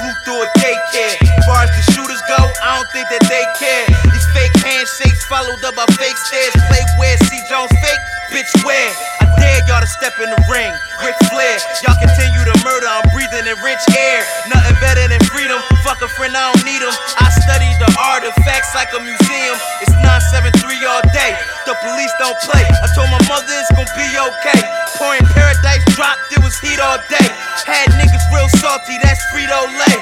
flew through a daycare. As Far as the shooters go, I don't think that they care. These fake handshakes followed up by fake stares. Play where, see Jones fake, bitch where? I dare y'all to step in the ring. Ric Flair, y'all continue to murder, I'm breathing in rich air. Nothing better than freedom. Fuck a friend, I don't need him. I study the artifacts like a museum. It's 973 all day. The police don't play. I told my mother it's gonna be okay. Pouring paradise dropped, it was heat all day. Had niggas salty, that's Frito Lay.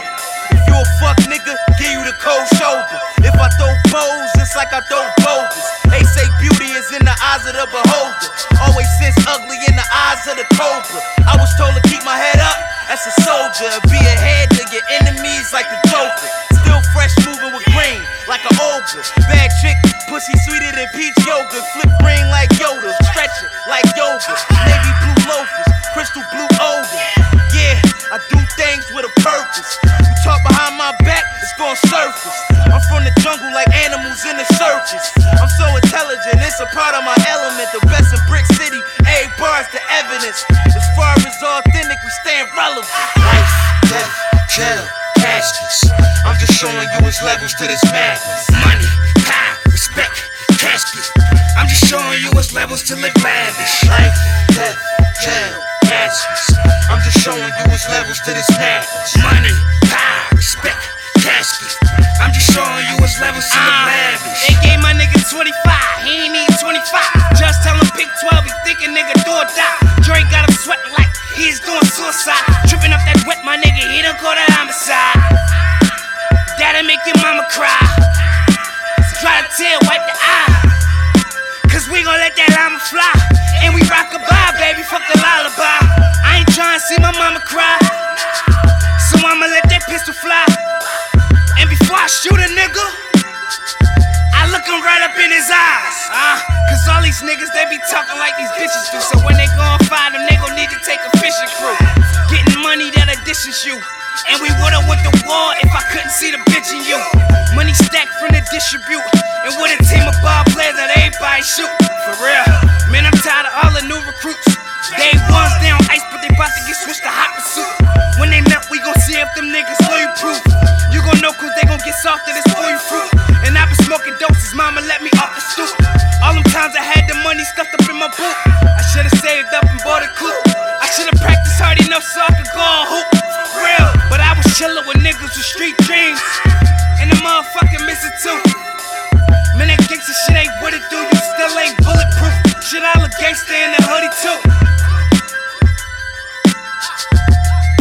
If you a fuck nigga, give you the cold shoulder. If I throw bows, it's like I throw boulders. They say beauty is in the eyes of the beholder. Always sense ugly in the eyes of the cobra. I was told to keep my head up as a soldier. Be ahead of your enemies like the Joker. Still fresh moving with green like an ogre. Bad chick, pussy sweeter than peach yogurt. Flip green like Yoda. Stretch it like yoga. Navy blue loafers, crystal blue odor. We stand relevant. Life, death, jail, caskets. I'm just showing you its levels to this madness. Money, power, respect, casket. I'm just showing you its levels to live lavish. Life, death, jail, caskets. I'm just showing you its levels to this madness. Money, power, respect, casket. I'm just showing you its levels to live That'll make your mama cry. So try to tear, wipe the eye. Cause we gon' let that llama fly. And we rock a bye, baby, fuck the lullaby. I ain't tryna see my mama cry. So I'ma let that pistol fly. And before I shoot a nigga, I look him right up in his eyes. Uh, Cause all these niggas, they be talking like these bitches do. So when they gon' find them, they gon' need to take a fishing crew. Getting money that'll distance you. And we would've went to war if I couldn't see the bitch in you. Money stacked from the distribute. And with a team of ball players that everybody shoot. For real. Man, I'm tired of all the new recruits. Day ones, they on ice, but they bout to get switched to hot pursuit. When they melt, we gon' see if them niggas loyal proof. You gon' know cause they gon' get soft to this boy fruit. And I've been smoking doses, mama let me off the stoop. All them times I had the money stuffed up in my boot. I should've saved up and bought a coupe. I should've practiced hard enough so I could go on hoop. Chillin' with niggas with street dreams. And the motherfucking missing too. Man, that gangsta shit ain't what it do. You still ain't bulletproof. Shit, I look gangsta in the hoodie too.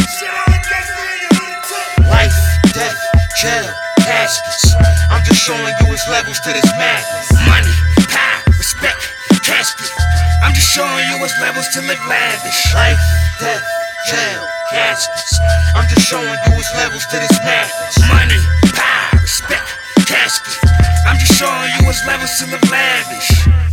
Shit, I look gangsta in the hoodie too. Life, death, jail, caskets. I'm just showing you its levels to this madness. Money, power, respect, casket. I'm just showing you its levels to live lavish. Life, death, jail, caskets. I'm just showing you its levels to this madness. Money, power, respect, casket. I'm just showing you its levels to live lavish.